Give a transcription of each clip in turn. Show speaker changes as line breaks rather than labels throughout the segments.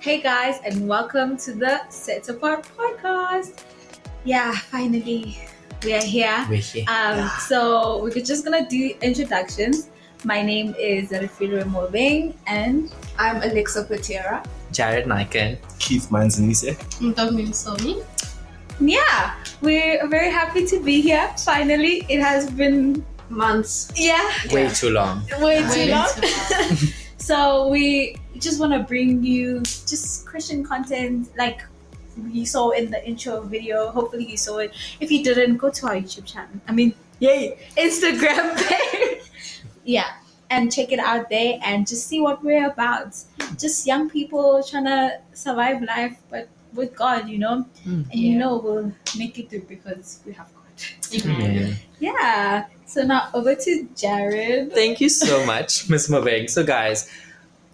Hey guys, and welcome to the Set Apart podcast. Yeah, finally we are here.
We're here.
Um,
Yeah.
so we're just gonna do introductions. My name is Rafilo Mobeng, and
I'm Alexa Patera.
Jared Niken.
Keith Manzanise.
Dogmin Somi.
yeah, we're very happy to be here. Finally, it has been
Months.
yeah
Way
Yeah.
too long.
way
Way
too long.
too long.
So we just want to bring you just Christian content like you saw in the intro video. Hopefully you saw it. If you didn't, go to our YouTube channel. I mean, yay, Instagram page. yeah, and check it out there and just see what we're about. Just young people trying to survive life, but with God, you know.
Mm.
And you
Yeah.
know we'll make it through because we have God.
Yeah.
Yeah. So now over to Jared.
Thank you so much, Miss Maveng. So, guys,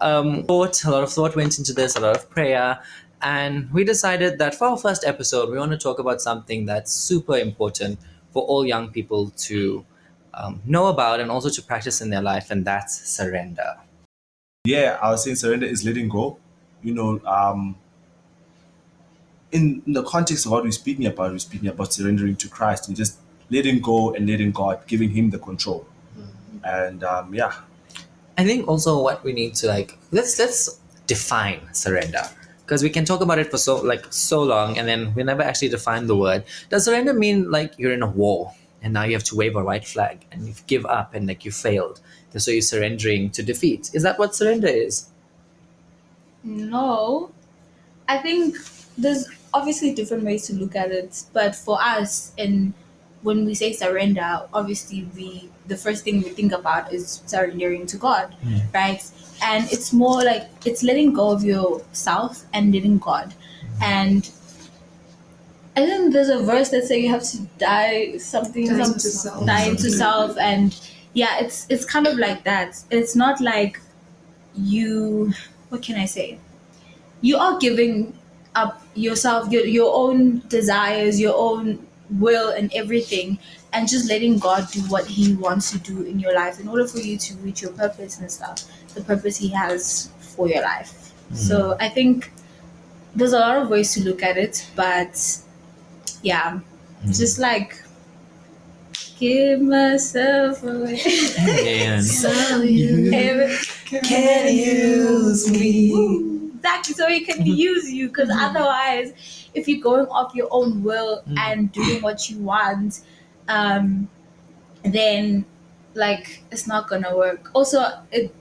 um, thought a lot of thought went into this, a lot of prayer, and we decided that for our first episode, we want to talk about something that's super important for all young people to um, know about and also to practice in their life, and that's surrender.
Yeah, I was saying surrender is letting go. You know, um, in, in the context of what we're speaking about, we're speaking about surrendering to Christ and just letting go and letting God, giving Him the control. And um, yeah,
I think also what we need to like let's let's define surrender because we can talk about it for so like so long and then we never actually define the word. Does surrender mean like you're in a war and now you have to wave a white flag and you give up and like you failed, and so you're surrendering to defeat? Is that what surrender is?
No, I think there's obviously different ways to look at it, but for us, and when we say surrender, obviously we the first thing we think about is surrendering to God,
Mm.
right? And it's more like it's letting go of yourself and letting God, and I think there's a verse that say you have to die something,
Dying
some-
to self.
dying to self, and yeah, it's it's kind of like that. It's not like you what can I say? You are giving up yourself, your your own desires, your own will and everything and just letting God do what he wants to do in your life in order for you to reach your purpose and stuff. The purpose he has for your life. So I think there's a lot of ways to look at it, but yeah,
Mm.
just like give myself away.
So you
Can use me.
Exactly, so he can use you because otherwise, if you're going off your own will
Mm.
and doing what you want, um, then like it's not gonna work. Also, it,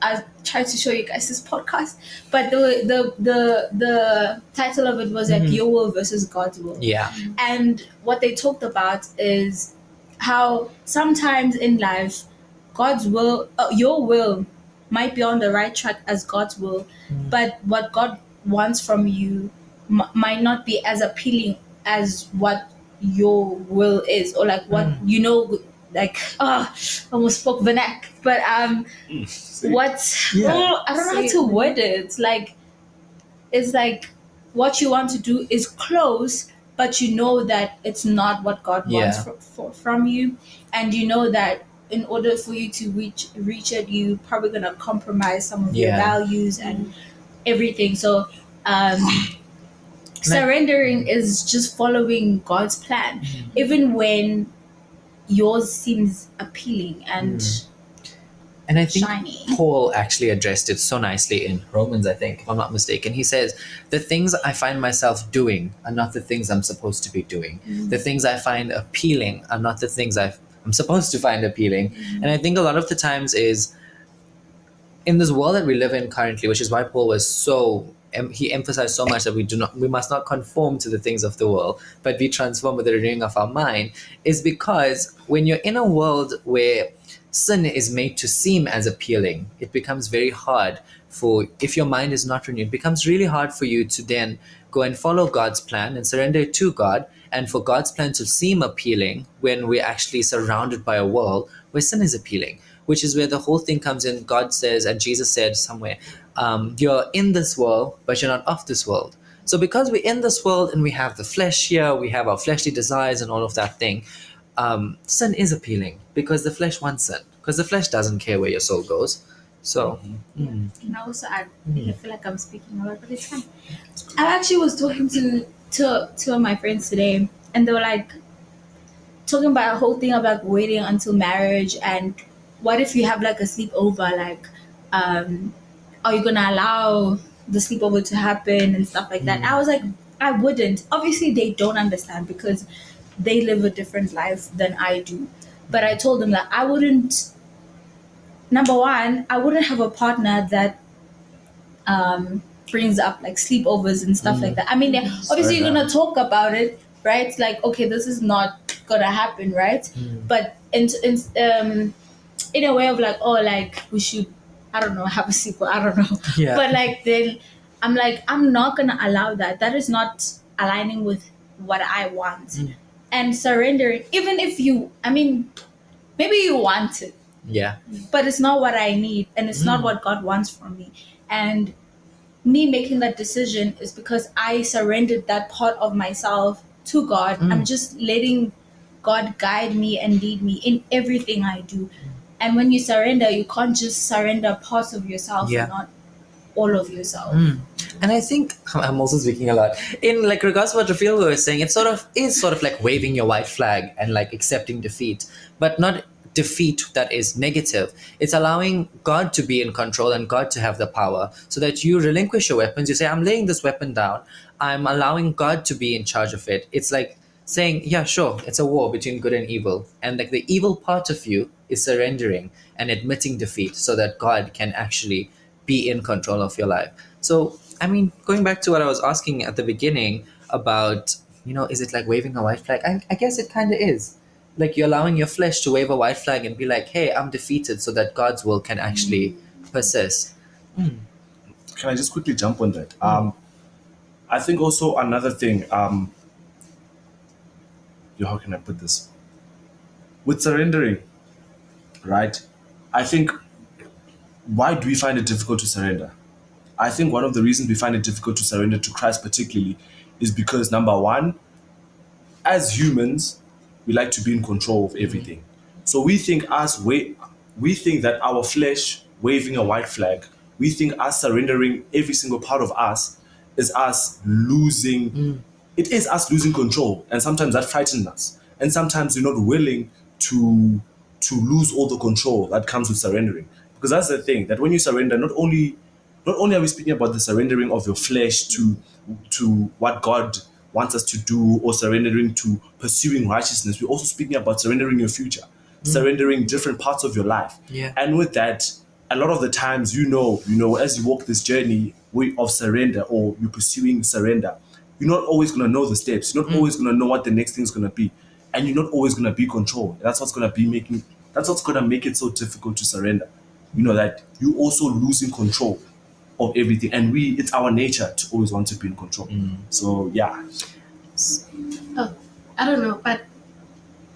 I tried to show you guys this podcast, but the the the the title of it was like
Mhm.
your will versus God's will.
Yeah.
And what they talked about is how sometimes in life, God's will, uh, your will, might be on the right track as God's will,
Mm.
but what God wants from you m- might not be as appealing as what your will is, or like what
Mm.
you know. Like, ah, almost spoke vernac, but um, what?
Yeah.
Oh, I don't know how to word it. Like, it's like what you want to do is close, but you know that it's not what God wants
Yeah.
fro- for, from you, and you know that in order for you to reach reach it, you probably gonna compromise some of your values and everything. So, um, surrendering is just following God's plan,
Mhm.
even when yours seems appealing and
Mm. And I think
shiny.
Paul actually addressed it so nicely in Romans, I think, if I'm not mistaken. He says, The things I find myself doing are not the things I'm supposed to be doing. The things I find appealing are not the things i I'm supposed to find appealing. And I think a lot of the times is in this world that we live in currently, which is why Paul was so em- he emphasized so much that we do not we must not conform to the things of the world, but be transformed with the renewing of our mind, is because when you're in a world where sin is made to seem as appealing, it becomes very hard for if your mind is not renewed, it becomes really hard for you to then go and follow God's plan and surrender to God, and for God's plan to seem appealing when we're actually surrounded by a world where sin is appealing, which is where the whole thing comes in. God says, and Jesus said somewhere, um, You're in this world, but you're not of this world. So, because we're in this world and we have the flesh here, we have our fleshly desires and all of that thing, um, sin is appealing because the flesh wants sin. Because the flesh doesn't care where your soul goes. So, mm,
Can I also add?
Mm.
I feel like I'm speaking a lot, but it's fine. I actually was talking to to two of my friends today, and they were like talking about a whole thing about waiting until marriage and what if you have like a sleepover? Like, um, are you gonna allow the sleepover to happen and stuff like that?
Mm.
I was like, I wouldn't. Obviously, they don't understand because they live a different life than I do. But I told them that I wouldn't number one, I wouldn't have a partner that um, brings up like sleepovers and stuff
Mm.
like that. I mean, obviously you're gonna talk about it, right? It's like, okay, this is not gonna happen, right?
mm,
But in, in um, in a way of like, oh, like we should, I don't know, have a sequel. I don't know.
yeah.
But like then, I'm like, I'm not gonna allow that. That is not aligning with what I want.
Mm.
And surrendering, even if you, I mean, maybe you want it
yeah.
but it's not what I need and it's not
Mm.
what God wants from me. And me making that decision is because I surrendered that part of myself to God.
Mm.
I'm just letting God guide me and lead me in everything I do. And when you surrender, you can't just surrender parts of yourself
Yeah.
not all of yourself.
Mm. And I think I'm also speaking a lot in like regards to what Rafael was saying. It sort of is sort of like waving your white flag and like accepting defeat, but not defeat that is negative. It's allowing God to be in control and God to have the power, so that you relinquish your weapons. You say, "I'm laying this weapon down. I'm allowing God to be in charge of it." It's like saying, "Yeah, sure, it's a war between good and evil," and like the evil part of you is surrendering and admitting defeat, so that God can actually be in control of your life. So, I mean, going back to what I was asking at the beginning about, you know, is it like waving a white flag? I, I guess it kind of is. Like you're allowing your flesh to wave a white flag and be like, hey, I'm defeated, so that God's will can actually persist. Mm.
Can I just quickly jump on that? Um, I think also another thing. Um, how can I put this? With surrendering, right? I think why do we find it difficult to surrender? I think one of the reasons we find it difficult to surrender to Christ, particularly, is because number one, as humans, we like to be in control of everything. So we think us we, we think that our flesh waving a white flag, we think us surrendering every single part of us is us losing. Hmm. It is us losing control, and sometimes that frightens us. And sometimes we're not willing to to lose all the control that comes with surrendering. Because that's the thing that when you surrender, not only not only are we speaking about the surrendering of your flesh to to what God wants us to do or surrendering to pursuing righteousness, we're also speaking about surrendering your future, mm. surrendering different parts of your life.
Yeah.
And with that, a lot of the times, you know, you know, as you walk this journey way of surrender or you're pursuing surrender, you're not always gonna know the steps. You're not mm. always gonna know what the next thing's gonna be, and you're not always gonna be controlled. That's what's gonna be making. That's what's gonna make it so difficult to surrender. You know that you also losing control of everything, and we it's our nature to always want to be in control. So yeah,
Oh, I don't know, but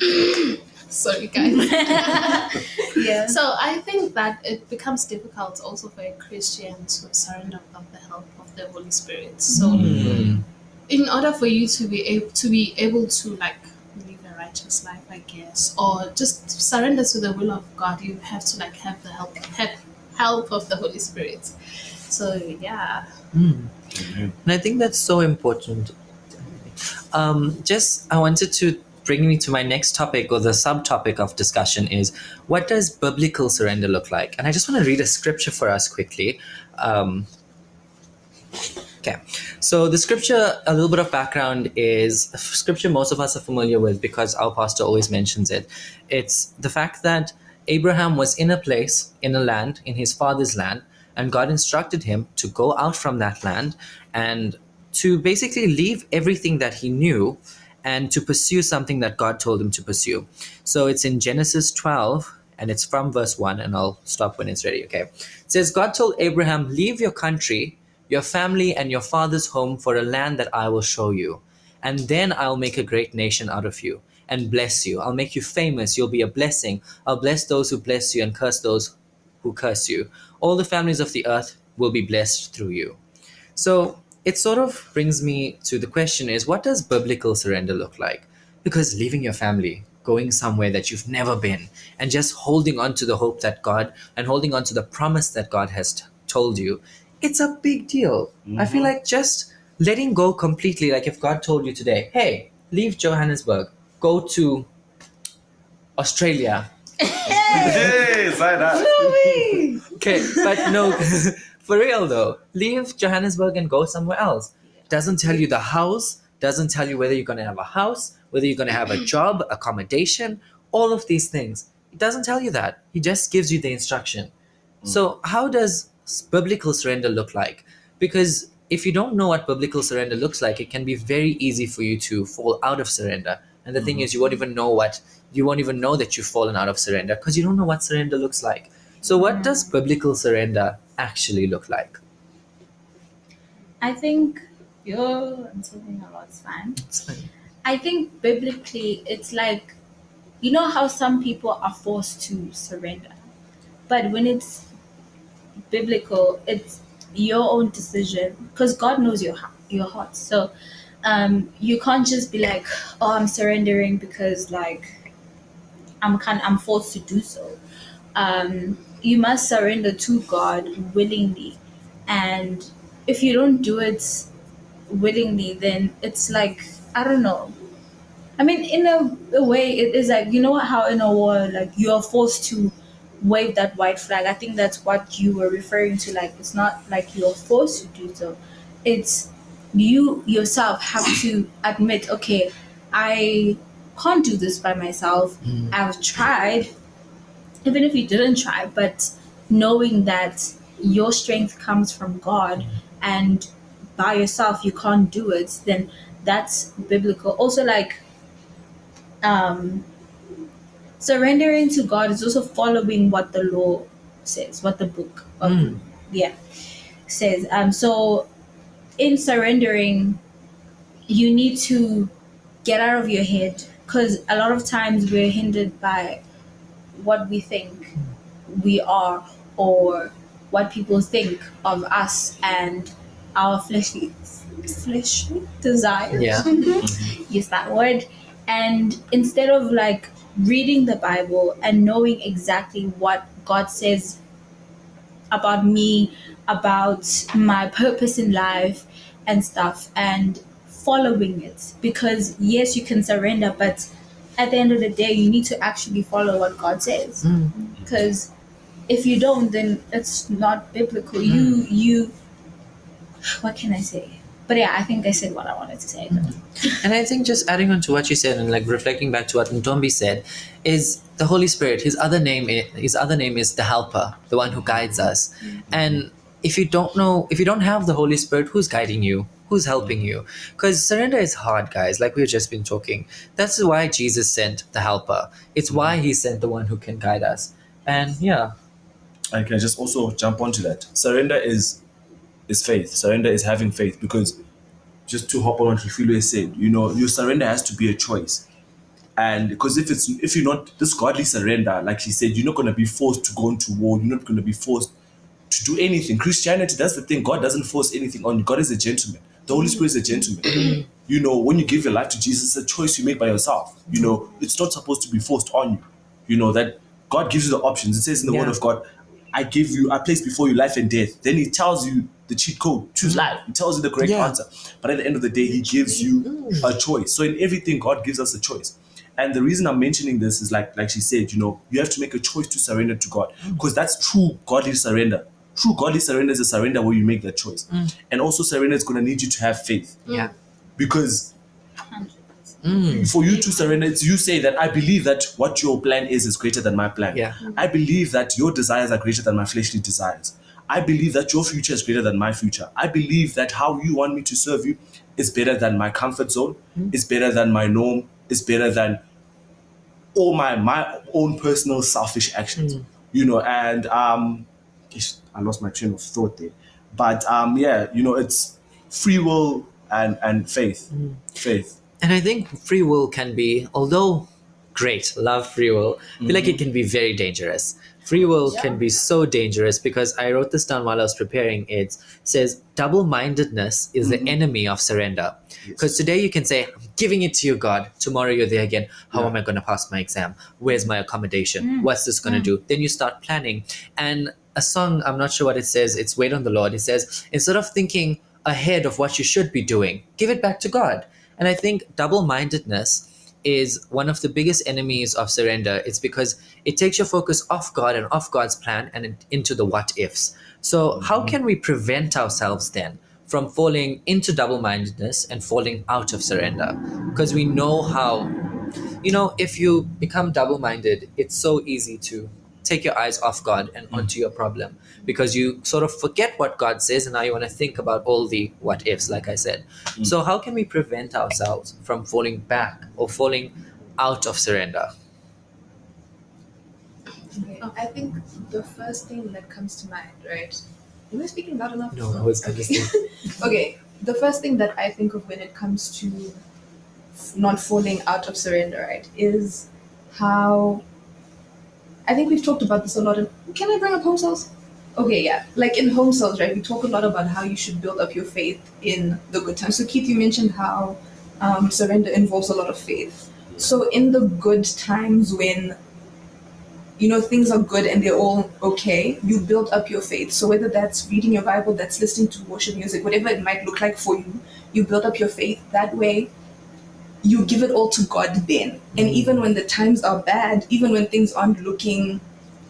sorry, guys.
Yeah.
so I think that it becomes difficult also for a Christian to surrender without the help of the Holy Spirit. So,
Mm.
in order for you to be able to be able to like live a righteous life, I guess, or just surrender to the will of God, you have to like have the help help, help of the Holy Spirit. So yeah.
Mm. And I think that's so important. Um, just, I wanted to bring me to my next topic or the subtopic of discussion is what does biblical surrender look like? And I just want to read a scripture for us quickly. Um, okay, so the scripture, a little bit of background is scripture most of us are familiar with because our pastor always mentions it. It's the fact that Abraham was in a place, in a land, in his father's land, and God instructed him to go out from that land and to basically leave everything that he knew and to pursue something that God told him to pursue. So it's in Genesis 12 and it's from verse 1 and I'll stop when it's ready, okay? It says God told Abraham, "Leave your country, your family and your father's home for a land that I will show you, and then I'll make a great nation out of you." And bless you. I'll make you famous. You'll be a blessing. I'll bless those who bless you and curse those who curse you. All the families of the earth will be blessed through you. So it sort of brings me to the question is what does biblical surrender look like? Because leaving your family, going somewhere that you've never been and just holding on to the hope that God and holding on to the promise that God has t- told you, it's a big deal. I feel mm-hmm. like just letting go completely, like if God told you today, hey, leave Johannesburg, go to Australia.
Hey, say that.
Okay, but no, for real though, leave Johannesburg and go somewhere else. Doesn't tell you the house, doesn't tell you whether you're going to have a house, whether you're going to have a job, accommodation, all of these things. It doesn't tell you that. He just gives you the instruction. Mm. So, how does s- biblical surrender look like? Because if you don't know what biblical surrender looks like, it can be very easy for you to fall out of surrender. And the thing mm-hmm. is, you won't even know what, you won't even know that you've fallen out of surrender because you don't know what surrender looks like. So, what does biblical surrender actually look like?
I think you're answering a lot, fine. I think biblically, it's like, you know how some people are forced to surrender, but when it's biblical, it's your own decision because God knows your your heart. So, um, you can't just be like, "Oh, I'm surrendering because like I'm kind, I'm forced to do so." Um, you must surrender to God willingly, and if you don't do it willingly, then it's like I don't know. I mean, in a, a way, it is like you know how in a war, like you're forced to wave that white flag. I think that's what you were referring to. Like it's not like you're forced to do so. It's you yourself have to admit, okay, I can't do this by myself.
Mm.
I've tried, even if you didn't try, but knowing that your strength comes from God and by yourself you can't do it, then that's biblical. Also, like, um, surrendering to God is also following what the law says, what the book of
Mm.
yeah says. Um, so in surrendering, you need to get out of your head because a lot of times we're hindered by what we think we are or what people think of us and our fleshly fleshly desires.
Yeah.
Use that word. And instead of like reading the Bible and knowing exactly what God says about me, about my purpose in life and stuff, and following it. Because yes, you can surrender, but at the end of the day, you need to actually follow what God says.
Mm.
Because if you don't, then it's not biblical. You you what can I say? But yeah, I think I said what I wanted to say. Mm-hmm.
And I think just adding on to what you said and like reflecting back to what Ntombi said, is the Holy Spirit. His other name, i- his other name is the Helper, the one who guides us. Mm-hmm. And if you don't know, if you don't have the Holy Spirit, who's guiding you? Who's helping you? Because surrender is hard, guys. Like we've just been talking. That's why Jesus sent the Helper. It's why He sent the one who can guide us. And yeah,
I can just also jump onto that. Surrender is is faith. Surrender is having faith because just to hop on what Philo said, you know, your surrender has to be a choice. And because if it's if you're not this godly surrender, like she said, you're not gonna be forced to go into war, you're not gonna be forced to do anything. Christianity, that's the thing. God doesn't force anything on you. God is a gentleman. The Holy Spirit is a gentleman. you know, when you give your life to Jesus, it's a choice you make by yourself. You know, it's not supposed to be forced on you. You know, that God gives you the options. It says in the
Yeah.
word of God, I give you, I place before you life and death. Then he tells you the cheat code, choose life. He tells you the correct
Yeah.
answer. But at the end of the day, he gives you a choice. So in everything, God gives us a choice. And the reason I'm mentioning this is like, like she said, you know, you have to make a choice to surrender to God mm. because that's true godly surrender. True godly surrender is a surrender where you make that choice. Mm. And also, surrender is going to need you to have faith mm.
yeah.
because
Mm.
for you to surrender, it's you say that I believe that what your plan is is greater than my plan.
Yeah.
I believe that your desires are greater than my fleshly desires. I believe that your future is greater than my future. I believe that how you want me to serve you is better than my comfort zone, is better than my norm, is better than all my my own personal selfish actions. You know, and um I lost my train of thought there. But um yeah, you know, it's free will and and faith. Faith.
And I think free will can be, although great, love free will, I feel like it can be very dangerous. Free will
Yeah.
can be so dangerous because I wrote this down while I was preparing. It says double mindedness is the mm-hmm. enemy of surrender. Because today you can say, I'm giving it to you, God. Tomorrow you're there again. How
Yeah.
am I going to pass my exam? Where's my accommodation? Mm. What's this going to mm. do? Then you start planning. And a song, I'm not sure what it says, it's Wait on the Lord. It says, instead of thinking ahead of what you should be doing, give it back to God. And I think double mindedness is one of the biggest enemies of surrender. It's because it takes your focus off God and off God's plan and into the what ifs. So, how mm-hmm. can we prevent ourselves then from falling into double mindedness and falling out of surrender? Because we know how, you know, if you become double minded, it's so easy to take your eyes off God and hmm. onto your problem because you sort of forget what God says and now you want to think about all the what ifs, like I said. Hmm. So, how can we prevent ourselves from falling back or falling out of surrender?
Okay, I think the first thing that comes to mind, right? Am I speaking loud enough?
No, I was
okay.
say-
okay, the first thing that I think of when it comes to not falling out of surrender, right, is how I think we've talked about this a lot. In, can I bring up home cells? Okay, yeah. Like in home cells, right, we talk a lot about how you should build up your faith in the good times. So, Keith, you mentioned how um, surrender involves a lot of faith. So, in the good times when you know things are good and they're all okay you build up your faith so whether that's reading your bible that's listening to worship music whatever it might look like for you you build up your faith that way you give it all to god then. And mm. even when the times are bad even when things aren't looking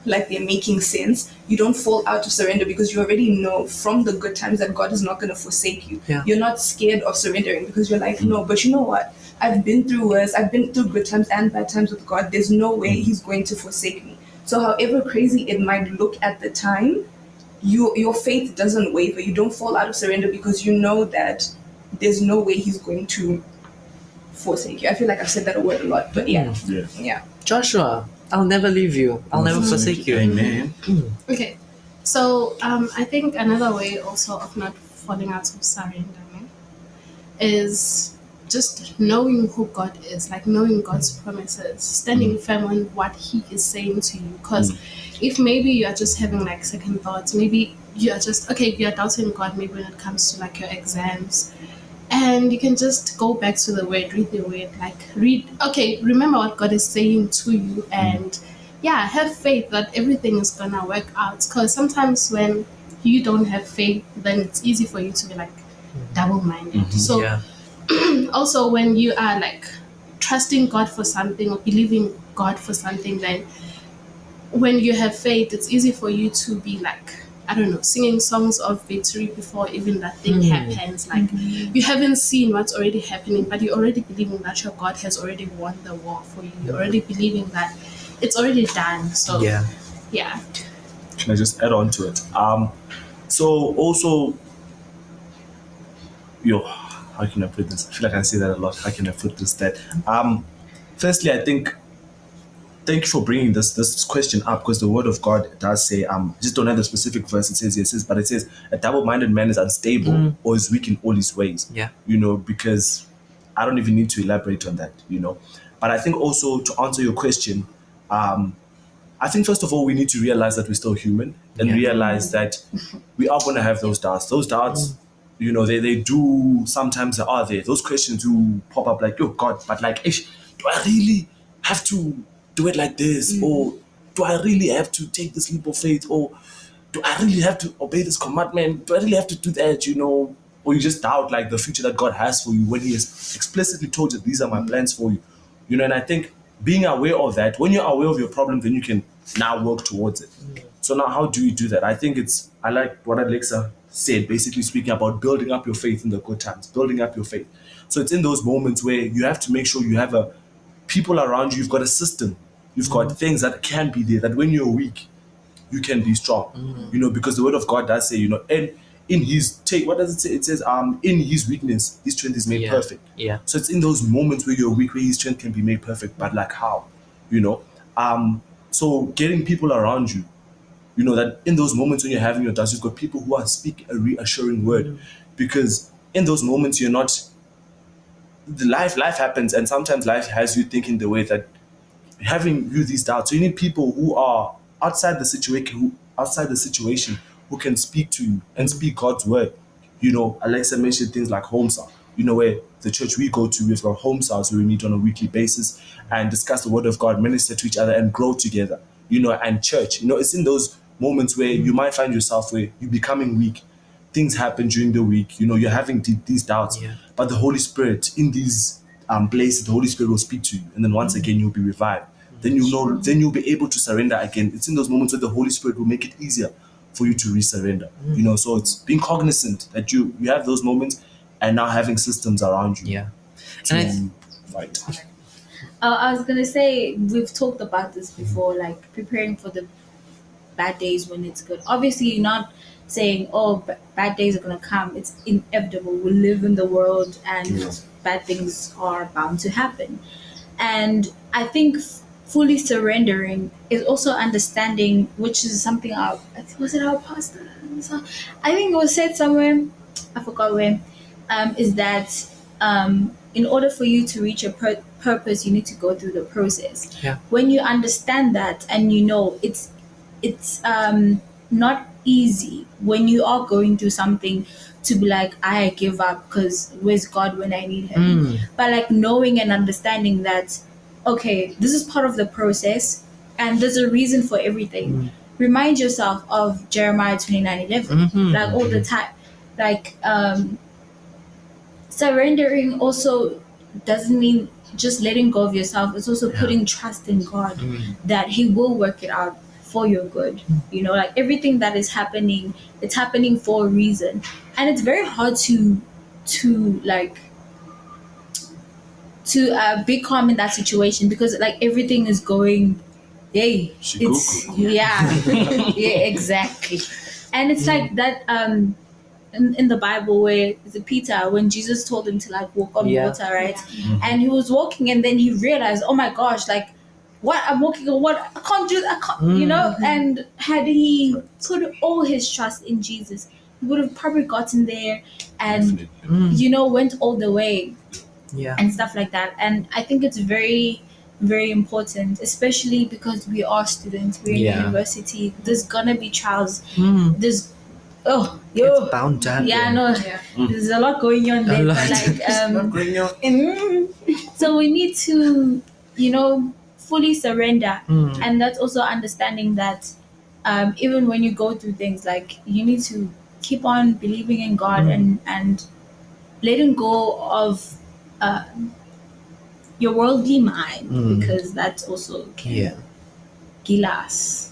like they're making sense you don't fall out of surrender because you already know from the good times that god is not going to forsake you.
Yeah.
you're not scared of surrendering because you're like mm. no but you know what? I've been through worse. I've been through good times and bad times with god. There's no way mm. he's going to forsake me. So however crazy it might look at the time, you, your faith doesn't waver. You don't fall out of surrender because you know that there's no way he's going to forsake you. I feel like I've said that word a lot, but yeah.
Mm, yeah.
Yeah.
Joshua, I'll never leave you. I'll never mm-hmm. forsake you.
Amen. Mm.
Okay, so um, I think another way also of not falling out of surrendering is just knowing who God is, like knowing God's promises, standing mm. firm on what He is saying to you. Because if maybe you are just having like second thoughts, maybe you are just okay, you are doubting God, maybe when it comes to like your exams. And you can just go back to the word, read the word, like read. Okay, remember what God is saying to you, and yeah, have faith that everything is gonna work out. Because sometimes when you don't have faith, then it's easy for you to be like double-minded.
Mhm.
So
yeah.
also when you are like trusting God for something or believing God for something, then when you have faith, it's easy for you to be like I don't know, singing songs of victory before even that thing
Hmm.
happens. Like you haven't seen what's already happening, but you're already believing that your God has already won the war for you. You're already believing that it's already done. So
Yeah.
yeah.
Can I just add on to it? Um, so also, yo, how can I put this? I feel like I say that a lot. How can I put this? That um, firstly, I think thank you for bringing this this question up because the word of God does say um, I just don't have the specific verse. It says yes, it says, but it says a double-minded man is unstable
Mm.
or is weak in all his ways.
Yeah.
you know, because I don't even need to elaborate on that, you know. But I think also to answer your question, um, I think first of all we need to realize that we're still human and
Yeah.
realize that we are going to have those doubts. Those doubts, you know, they they do sometimes they are there. Those questions do pop up like, oh God, but like, ish, do I really have to do it like this, mm. or do I really have to take this leap of faith, or do I really have to obey this commandment? Do I really have to do that? You know, or you just doubt like the future that God has for you when He has explicitly told you these are my mm. plans for you. You know, and I think being aware of that, when you're aware of your problem, then you can now work towards it. Mm. So now, how do you do that? I think it's I like what Alexa said, basically speaking about building up your faith in the good times, building up your faith. So it's in those moments where you have to make sure you have a people around you. You've got a system. You've got things that can be there. That when you're weak, you can be strong. You know, because the word of God does say, you know, and in His take, what does it say? It says, um, in His weakness, His strength is made
Yeah.
perfect.
Yeah.
So it's in those moments where you're weak, where His strength can be made perfect. But like how, you know? Um, so getting people around you, you know that in those moments when you're having your doubts, you've got people who are speak a reassuring word, because in those moments you're not. The life life happens, and sometimes life has you thinking the way that having you these doubts. So you need people who are outside the situation who outside the situation who can speak to you and speak God's word. You know, Alexa mentioned things like home cell. You know, where the church we go to, we've got home cells where we meet on a weekly basis and discuss the word of God, minister to each other, and grow together. You know, and church. You know, it's in those moments where you might find yourself where you're becoming weak. Things happen during the week. You know, you're having th- these doubts,
Yeah.
but the Holy Spirit in these um, places, the Holy Spirit will speak to you, and then once again you'll be revived. Then you know, then you'll be able to surrender again. It's in those moments where the Holy Spirit will make it easier for you to resurrender. You know, so it's being cognizant that you you have those moments, and now having systems around you
Yeah.
to
And I th-.
Uh, I was gonna say we've talked about this before, like preparing for the bad days when it's good. Obviously, you're not saying, "Oh, b- bad days are gonna come." It's inevitable. We live in the world, and
Yeah.
Bad things are bound to happen. And I think fully surrendering is also understanding, which is something our I was it our pastor? I think it was said somewhere. I forgot where. Um, is that um, in order for you to reach a pur- purpose, you need to go through the process.
Yeah.
When you understand that and you know it's it's um, not easy when you are going through something to be like I give up because where's God when I need Him?
Mm.
But like knowing and understanding that okay, this is part of the process and there's a reason for everything. Remind yourself of Jeremiah twenty nine eleven
Mhm.
like all the time like um surrendering also doesn't mean just letting go of yourself it's also
Yeah.
putting trust in god
Mm.
that he will work it out for your good. You know like everything that is happening it's happening for a reason. And it's very hard to to like to uh, be calm in that situation because like everything is going yay it's yeah. Yeah exactly. And it's like that um in, in the bible where is it peter when jesus told him to like walk on
Yeah.
water right? And he was walking and then he realized oh my gosh like what i'm walking on what i can't do i can't you know and had he put all his trust in jesus he would have probably gotten there and
Definitely.
Mm.
you know went all the way
Yeah.
and stuff like that. And I think it's very, very important, especially because we are students, we're in
Yeah.
university. There's gonna be trials.
Mm.
There's oh
It's
yo
bound to happen.
yeah no
Yeah.
there's a lot going on there. But like um
Bring your-
mm, so we need to you know fully surrender
Mm.
and that's also understanding that um, even when you go through things like you need to keep on believing in god
Mm.
and and letting go of uh, your worldly mind
Mm.
because that's also can
Yeah.
kill us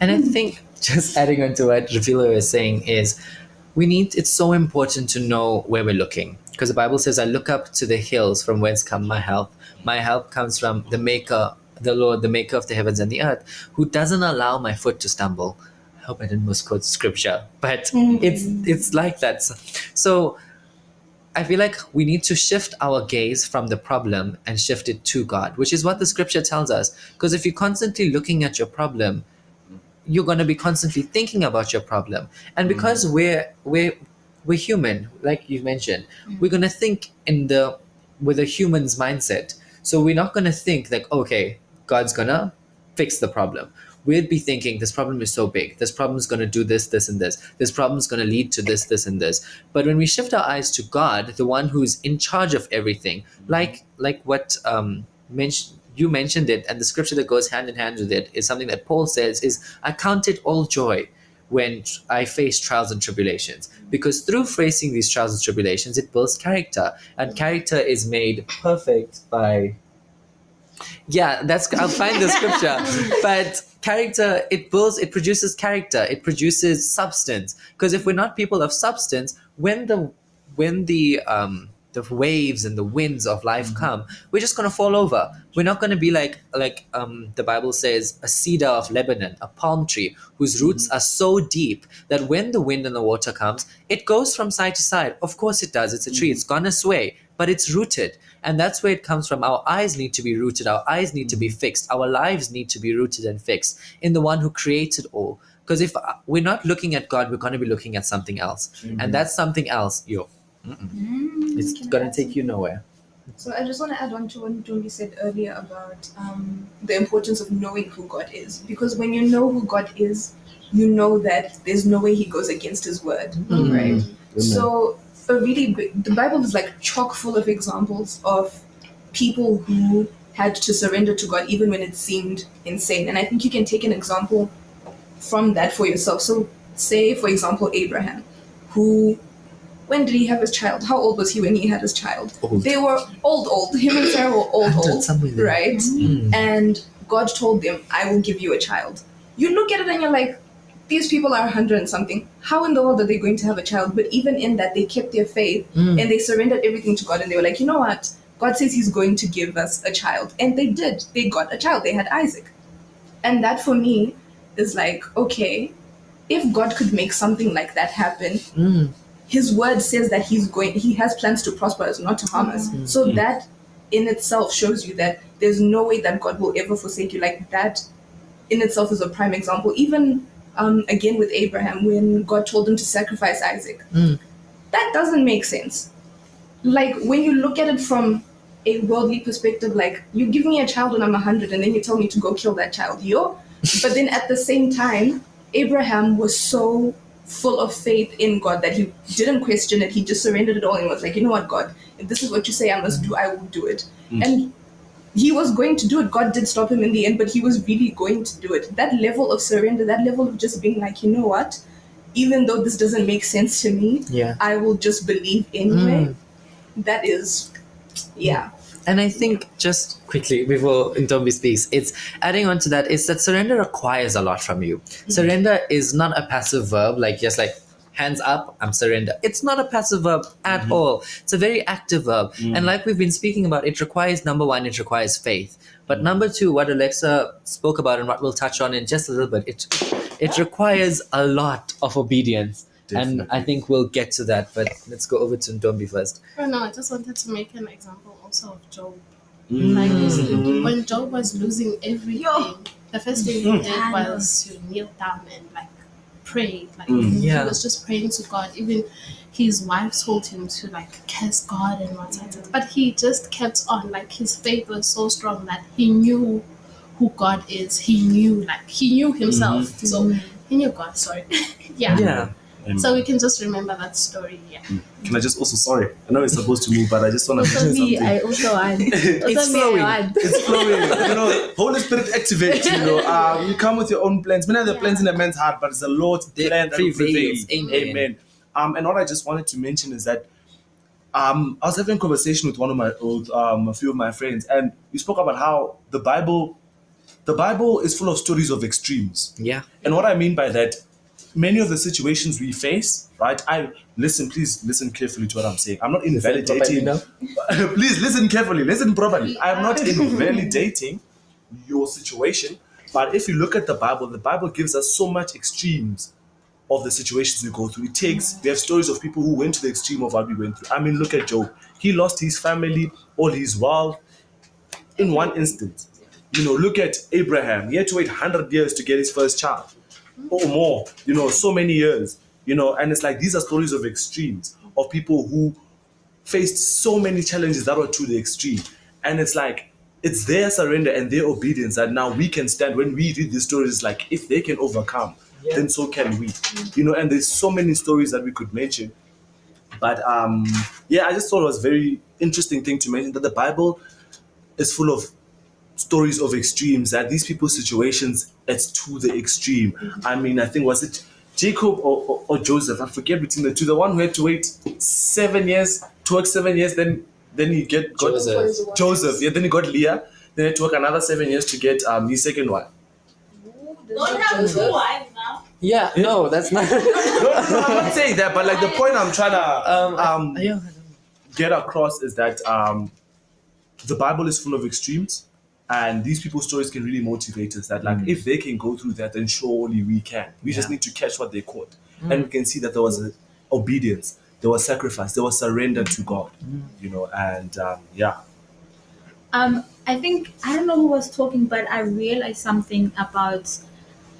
And I think just adding on to what Rafilo is saying is we need it's so important to know where we're looking. Because the Bible says, I look up to the hills from whence come my help. My help comes from the maker, the Lord, the maker of the heavens and the earth, who doesn't allow my foot to stumble. I hope I didn't misquote scripture, but mm. it's it's like that. So- So I feel like we need to shift our gaze from the problem and shift it to God, which is what the scripture tells us. Because if you're constantly looking at your problem, you're going to be constantly thinking about your problem and because mm. we're we're we're human like you mentioned. We're going to think in the with a human's mindset. So we're not going to think like okay god's going to fix the problem. We'd be thinking this problem is so big. This problem is going to do this this and this. This problem is going to lead to this this and this. But when we shift our eyes to god the one who's in charge of everything like like what um mentioned you mentioned it and the scripture that goes hand in hand with it is something that paul says is i count it all joy when i face trials and tribulations. Because through facing these trials and tribulations it builds character. And character is made perfect by yeah that's i'll find the scripture. But character it builds it produces character. It produces substance. Because if we're not people of substance when the when the um the waves and the winds of life mm-hmm. come we're just going to fall over. We're not going to be like like um the bible says a cedar of lebanon a palm tree whose roots mm-hmm. are so deep that when the wind and the water comes it goes from side to side. Of course it does it's a tree it's mm-hmm. going to sway but it's rooted. And that's where it comes from. Our eyes need to be rooted our eyes need to be fixed our lives need to be rooted and fixed in the one who created all. Because if uh, we're not looking at god we're going to be looking at something else. And that's something else yo it's going to take you nowhere
So I just want to add on to what Jomi said earlier about um, the importance of knowing who God is. Because when you know who God is, you know that there's no way He goes against His word,
Mm.
right? So a really big, the Bible is like chock full of examples of people who had to surrender to God even when it seemed insane. And I think you can take an example from that for yourself. So say, for example, Abraham, who when did he have his child? How old was he when he had his child?
Old.
They were old, old. Him and Sarah were old, old, right?
Mm.
And God told them, "I will give you a child." You look at it and you're like, "These people are hundred and something. How in the world are they going to have a child?" But even in that, they kept their faith
Mm.
and they surrendered everything to God, and they were like, "You know what? God says He's going to give us a child," and they did. They got a child. They had Isaac, and that for me is like, okay, if God could make something like that happen,
Mm.
His word says that he's going he has plans to prosper us not to harm us. So that in itself shows you that there's no way that god will ever forsake you. Like that in itself is a prime example. Even um, again with abraham when god told him to sacrifice isaac
Mm.
that doesn't make sense. Like when you look at it from a worldly perspective like you give me a child when i'm 100 and then you tell me to go kill that child yo. But then at the same time abraham was so full of faith in God that he didn't question it. He just surrendered it all and was like, you know what, God, if this is what you say I must do, I will do it.
Mm.
And he was going to do it. God did stop him in the end, but he was really going to do it. That level of surrender, that level of just being like, you know what, even though this doesn't make sense to me,
Yeah.
I will just believe anyway. That is, yeah.
And I think just quickly before Ntombi speaks, it's adding on to that is that surrender requires a lot from you. Mm-hmm. Surrender is not a passive verb, like just like hands up, I'm surrender. It's not a passive verb at mm-hmm. all. It's a very active verb. Mm-hmm. And like we've been speaking about, it requires number one, it requires faith. But number two, what Alexa spoke about and what we'll touch on in just a little bit, it it requires a lot of obedience. And I think we'll get to that, but let's go over to Ntombi first.
Oh, no, I just wanted to make an example also of Job.
Mm.
Like
Mm.
when Job was losing everything,
Yo.
the first thing he
Mm.
did was to kneel down and like pray. Like
Mm.
Yeah.
he was just praying to God. Even his wife told him to like curse God and whatnot. But he just kept on. Like his faith was so strong that he knew who God is. He knew like he knew himself.
Mm-hmm.
So he knew God. Sorry. yeah.
Yeah.
Amen.
So we can just remember that story. Yeah.
Can I just also sorry? I know it's supposed to move, but I just want to mention
me,
something.
I also want.
It's flowing.
it's flowing. You know, Holy Spirit activate. You know, um, you come with your own plans. Many of the plans in a man's heart, but it's the Lord's plan that
prevails. Amen.
Amen. Um, and what I just wanted to mention is that um, I was having a conversation with one of my old, um, a few of my friends, and we spoke about how the Bible, the Bible is full of stories of extremes.
Yeah.
And what I mean by that, many of the situations we face, right? I listen, please listen carefully to what I'm saying. I'm not invalidating. please listen carefully, listen properly. I'm not invalidating your situation, but if you look at the Bible, the Bible gives us so much extremes of the situations we go through. It takes, we have stories of people who went to the extreme of what we went through. I mean, look at Job. He lost his family, all his wealth in one instant. You know, look at Abraham. He had to wait 100 years to get his first child or more, you know, so many years, you know, and it's like these are stories of extremes of people who faced so many challenges that were to the extreme. And it's like, it's their surrender and their obedience that now we can stand when we read these stories. Like, if they can overcome, then so can we, you know, and there's so many stories that we could mention. But um, yeah, I just thought it was very interesting thing to mention that the Bible is full of stories of extremes that these people's situations it's to the extreme. I mean i think was it jacob or, or, or joseph? I forget between the two. The one who had to wait seven years to work seven years then then he get got
Joseph.
joseph. Yeah then he got leah. Then he had to work another seven years to get um his second one
Don't have two wives now.
Yeah, no, that's not.
no, no, i'm not saying that but like the point i'm trying to
um,
um get across is that um, the Bible is full of extremes, and these people's stories can really motivate us. That like if they can go through that, then surely we can. We just need to catch what they caught, and we can see that there was a obedience, there was sacrifice, there was surrender to God. You know, and um, yeah,
Um, I think I don't know who was talking, but I realized something about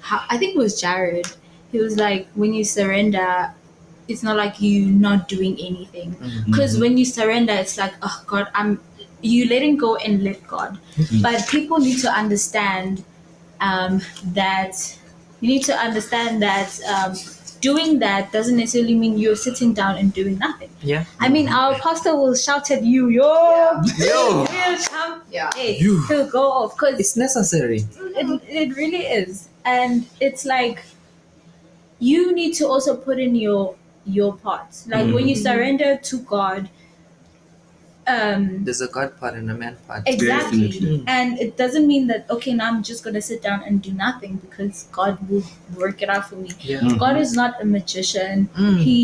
how I think it was Jared. He was like, when you surrender, it's not like you not doing anything. Because when you surrender, it's like, oh God, I'm you letting go and let God.
Mm-hmm.
But people need to understand um, that you need to understand that um, doing that doesn't necessarily mean you're sitting down and doing nothing.
Yeah.
I mean, our pastor will shout at you, yo,
Yo.
yo, come,
Yeah.
hey,
You.
he'll go off because
It's necessary.
it, it really is and it's like you need to also put in your your part like when you surrender to god um
There's a God part and a man part.
exactly
Definitely.
and it doesn't mean that okay now i'm just gonna sit down and do nothing because god will work it out for me
Yeah.
Mhm.
god is not a magician
Mm.
he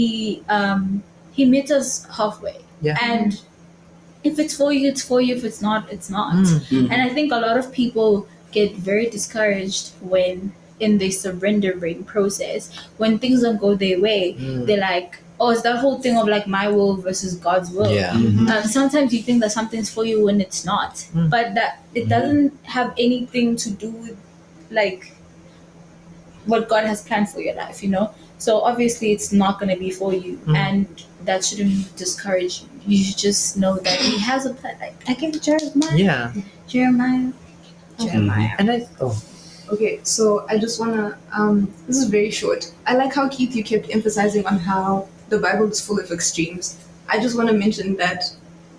um he meets us halfway
Yeah.
and if it's for you it's for you if it's not it's not
Mm.
and I think a lot of people get very discouraged when in the surrendering process, when things don't go their way,
Mm.
they're like, oh, it's that whole thing of like my will versus God's will.
Yeah.
Mhm.
Um, sometimes you think that something's for you when it's not,
Mm.
but that it doesn't have anything to do with like what God has planned for your life, you know. So obviously, it's not going to be for you,
Mm.
and that shouldn't discourage you. You should just know that He has a plan. Like I give Jeremiah,
Yeah.
Jeremiah, Jeremiah.
And I oh
Okay, so I just wanna. Um, this is very short. I like how Keith you kept emphasizing on how the Bible is full of extremes. I just want to mention that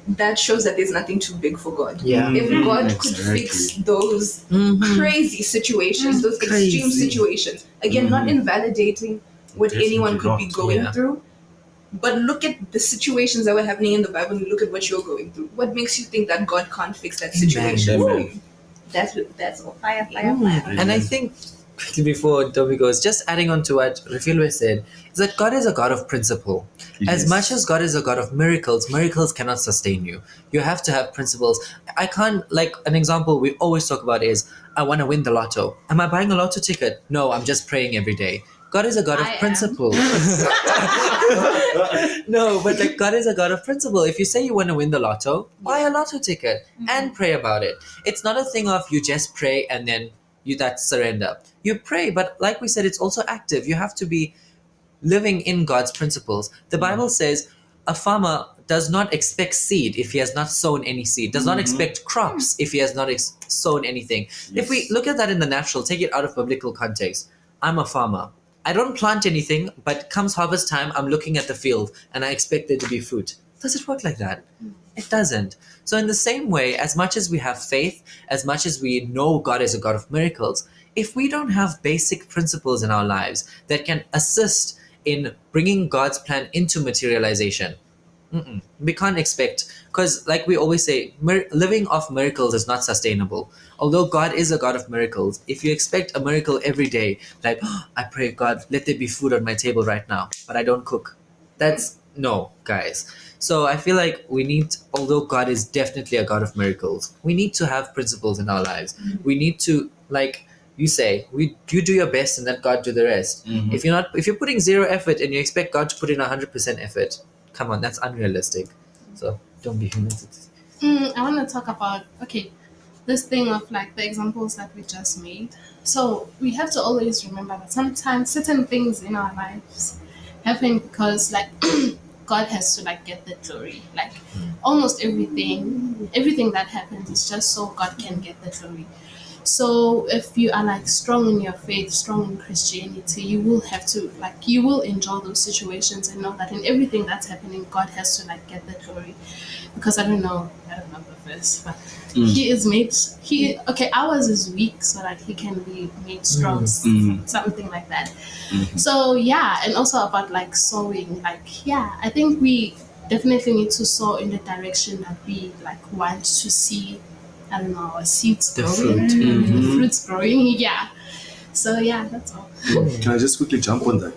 that shows that there's nothing too big for God.
yeah.
If
Mhm.
God
Exactly.
could fix those
Mhm.
crazy situations, those extreme
Crazy. Mm-hmm.
situations, again, not invalidating what
Definitely
anyone could be going
yeah.
through, but look at the situations that were happening in the Bible and look at what you're going through. What makes you think that God can't fix that situation for
Amen.
That's that's all. Fire,
Mm. And I think quickly before Toby goes, just adding on to what Refilwe said, is that God is a God of principle. As much as God is a God of miracles, miracles cannot sustain you. You have to have principles. I can't, like, an example we always talk about is, I want to win the lotto. Am I buying a lotto ticket? No, I'm just praying every day. God is a God of
I
principle. no, but like God is a God of principle. If you say you want to win the lotto, buy a lotto ticket and mm-hmm. pray about it. It's not a thing of you just pray and then you that surrender. You pray, but like we said, it's also active. You have to be living in God's principles. The Bible says a farmer does not expect seed if he has not sown any seed, does not
Mhm.
expect crops if he has not ex- sown anything. If we look at that in the natural, take it out of biblical context. I'm a farmer. I don't plant anything, but comes harvest time, I'm looking at the field and I expect there to be fruit. Does it work like that? It doesn't. So, in the same way, as much as we have faith, as much as we know God is a God of miracles, if we don't have basic principles in our lives that can assist in bringing God's plan into materialization, mm-mm, we can't expect. Because, like we always say, mir- living off miracles is not sustainable. Although God is a God of miracles, if you expect a miracle every day, like, "Oh, I pray, God, let there be food on my table right now, but I don't cook, that's no, guys. So I feel like we need, although God is definitely a God of miracles, we need to have principles in our lives. Mm-hmm. We need to, like you say, we you do your best and let God do the rest.
Mhm.
If you're not, if you're putting zero effort and you expect God to put in hundred percent effort, come on, that's unrealistic. So don't be human.
Mm, I want to talk about okay, this thing of like the examples that we just made. So we have to always remember that sometimes certain things in our lives happen because like God has to like get the glory. Like almost everything, everything that happens is just so God can get the glory. So if you are like strong in your faith, strong in Christianity, you will have to like you will enjoy those situations and know that in everything that's happening, God has to like get the glory. Because I don't know, I don't know the verse, but
Mm.
he is made he okay, ours is weak so that he can be made strong,
Mm.
something like that.
Mhm.
So yeah, and also about like sowing, like yeah, I think we definitely need to sow in the direction that we like want to see. I don't know, seeds
The
growing,
fruit.
the
Mhm.
fruits growing. Yeah. So yeah, that's all.
Can I just quickly jump on that?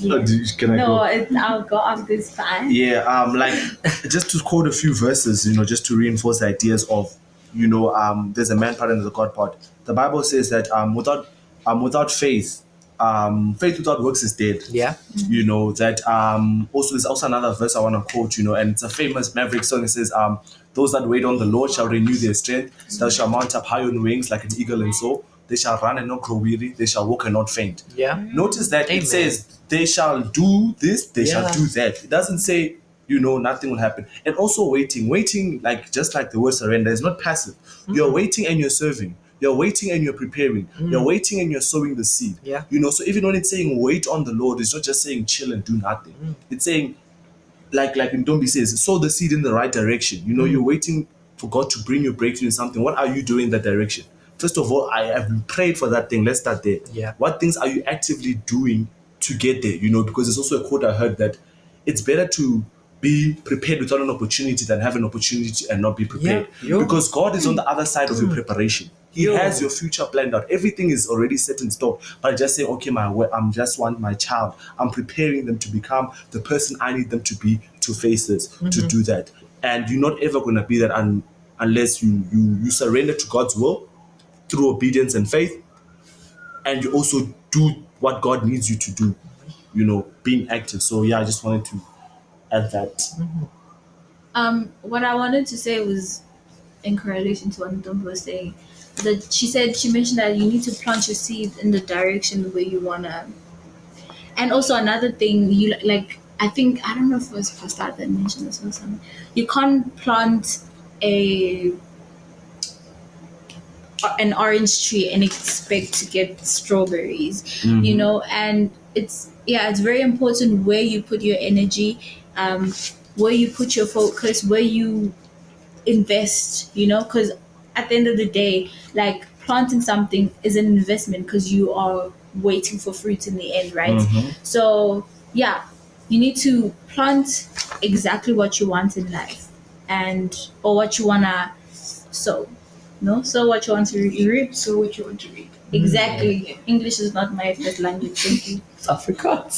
Do- Can I
No,
go?
it, I'll go after this fine.
Yeah, um, like just to quote a few verses, you know, just to reinforce the ideas of, you know, um, there's a man part and there's a God part. The Bible says that um, without um, without faith, um, faith without works is dead.
Yeah.
You know that um, also there's also another verse I want to quote. You know, and it's a famous Maverick song. It says, um, "Those that wait on the Lord shall renew their strength. They shall mount up high on wings like an eagle and so. They shall run and not grow weary. They shall walk and not faint."
Yeah.
Notice that
Amen.
it says they shall do this, they shall do that. It doesn't say you know nothing will happen. And also waiting, waiting like just like the word surrender is not passive.
Mm.
You're waiting and you're serving. You're waiting and you're preparing. You're
Mm.
waiting and you're sowing the seed.
Yeah.
You know, so even when it's saying wait on the Lord, it's not just saying chill and do nothing.
Mm.
It's saying like like Ntombi says, sow the seed in the right direction. You know,
Mm.
you're waiting for God to bring you breakthrough in something. What are you doing in that direction? First of all, I have prayed for that thing. Let's start there.
Yeah.
What things are you actively doing to get there? You know, because there's also a quote I heard that it's better to be prepared without an opportunity than have an opportunity and not be prepared.
Yeah.
Because God is on the other side of your preparation. He
Yo.
has your future planned out. Everything is already set in stone. But I just say, okay, my I'm just want my child. I'm preparing them to become the person I need them to be to face this, to do that. And you're not ever gonna be that un- unless you you you surrender to God's will through obedience and faith, and you also do what God needs you to do. You know, being active. So yeah, I just wanted to add that.
Um, what I wanted to say was in correlation to what Ntombi was saying. That she said she mentioned that you need to plant your seed in the direction where you wanna. And also another thing, you like I think I don't know if it was Pastor that mentioned this or something. You can't plant a an orange tree and expect to get strawberries you know and it's yeah it's very important where you put your energy um where you put your focus where you invest you know because at the end of the day like planting something is an investment because you are waiting for fruit in the end right
Mhm.
so yeah you need to plant exactly what you want in life and or what you wanna sow no so what you want to reap
So what you want to read?
exactly english is not my first language thank you
It's Afrikaans.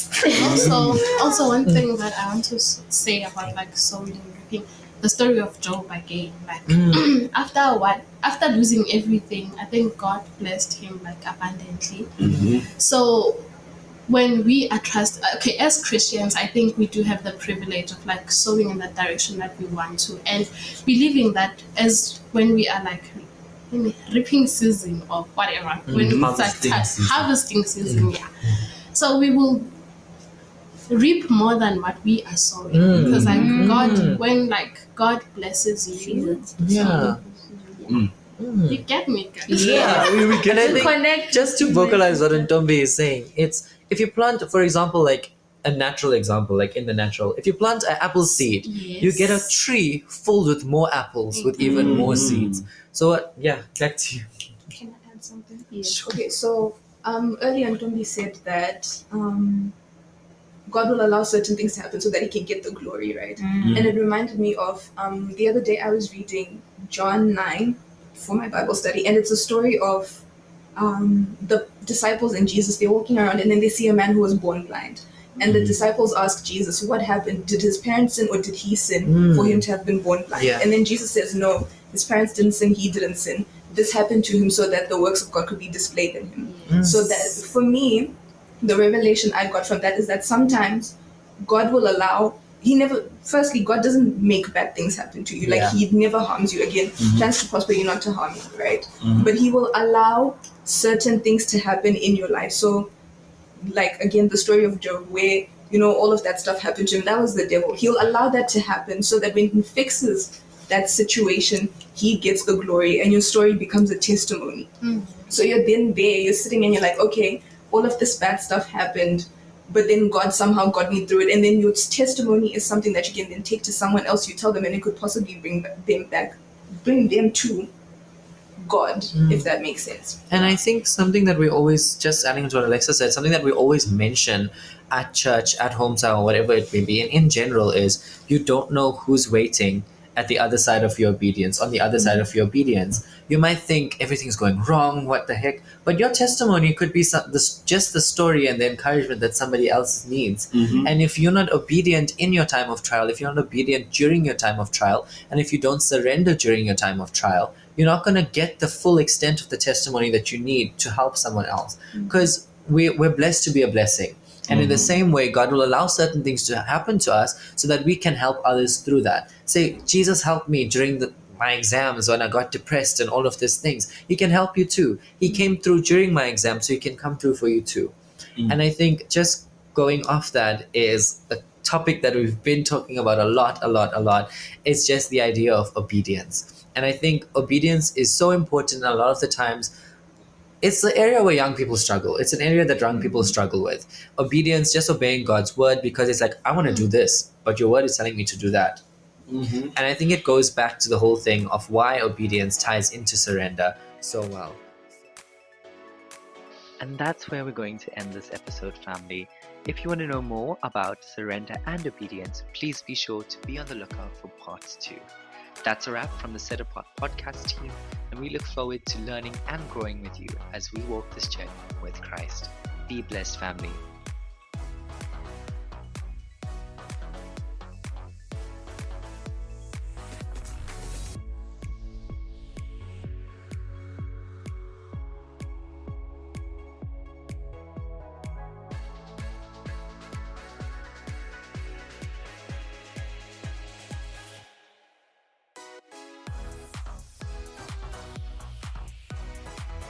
also, also one thing that I want to say about like sowing and reaping, the story of Job again. Like
Mm.
after what, after losing everything, I think God blessed him like abundantly.
Mhm.
So when we are trust, okay, as Christians, I think we do have the privilege of like sowing in that direction that we want to, and believing that as when we are like reaping season or whatever, when
Mm,
it's like
harvesting season.
harvesting season, yeah. So we will reap more than what we are sowing
Mm.
because like
Mm.
God, when like God blesses you,
seasons
Yeah.
you
Mm.
get me. guys.
Yeah, we, we can. I think
connect
just to vocalize what Ntombi is saying, it's if you plant, for example, like a natural example, like in the natural, if you plant an apple seed, you get a tree filled with more apples with even more
Mm.
seeds. So uh, yeah, back to you.
Can I add something?
Yes.
Okay, so um, earlier Ntombi said that um, God will allow certain things to happen so that He can get the glory, right?
Mm.
And it reminded me of um, the other day I was reading John 9 for my Bible study, and it's a story of um, the disciples and Jesus. They're walking around, and then they see a man who was born blind. And the disciples ask Jesus, What happened? Did his parents sin, or did he sin
Mm.
for him to have been born blind?
Yeah.
And then Jesus says, No, his parents didn't sin, he didn't sin. This happened to him so that the works of God could be displayed in him.
Mm.
So that for me, the revelation I got from that is that sometimes God will allow. He never. Firstly, God doesn't make bad things happen to you. Like
Yeah.
He never harms you. Again, plans to prosper you, not to harm you, right?
Mhm.
But He will allow certain things to happen in your life. So, like again, the story of Job, where you know all of that stuff happened to him. That was the devil. He'll allow that to happen so that when He fixes that situation, He gets the glory, and your story becomes a testimony.
Mm.
So you're then there, you're sitting and you're like, okay, all of this bad stuff happened, but then God somehow got me through it. And then your testimony is something that you can then take to someone else. You tell them, and it could possibly bring them back, bring them to God,
Mm.
if that makes sense.
And I think something that we always, just adding to what Alexa said, something that we always mention at church, at hometown, or whatever it may be, and in general, is you don't know who's waiting at the other side of your obedience, on the other side of your obedience. You might think everything's going wrong, what the heck? But your testimony could be some, this, just the story and the encouragement that somebody else needs.
Mhm.
And if you're not obedient in your time of trial, if you're not obedient during your time of trial, and if you don't surrender during your time of trial, you're not going to get the full extent of the testimony that you need to help someone else. Because we, we're blessed to be a blessing. And in the same way, God will allow certain things to happen to us so that we can help others through that. Say, Jesus helped me during the, my exams when I got depressed and all of these things. He can help you too. He came through during my exam, so he can come through for you too.
Mm.
And I think just going off that is a topic that we've been talking about a lot, a lot, a lot. It's just the idea of obedience. And I think obedience is so important. A lot of the times, it's the area where young people struggle. It's an area that young people struggle with. Obedience, just obeying God's word because it's like, I want to do this, but your word is telling me to do that.
Mm-hmm.
And I think it goes back to the whole thing of why obedience ties into surrender so well.
And that's where we're going to end this episode, family. If you want to know more about surrender and obedience, please be sure to be on the lookout for part two. That's a wrap from the Set Apart podcast team, and we look forward to learning and growing with you as we walk this journey with Christ. Be blessed, family.